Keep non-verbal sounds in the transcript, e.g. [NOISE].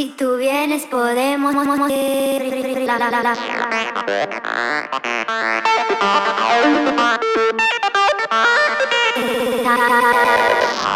Si tú vienes podemos la. [LAUGHS]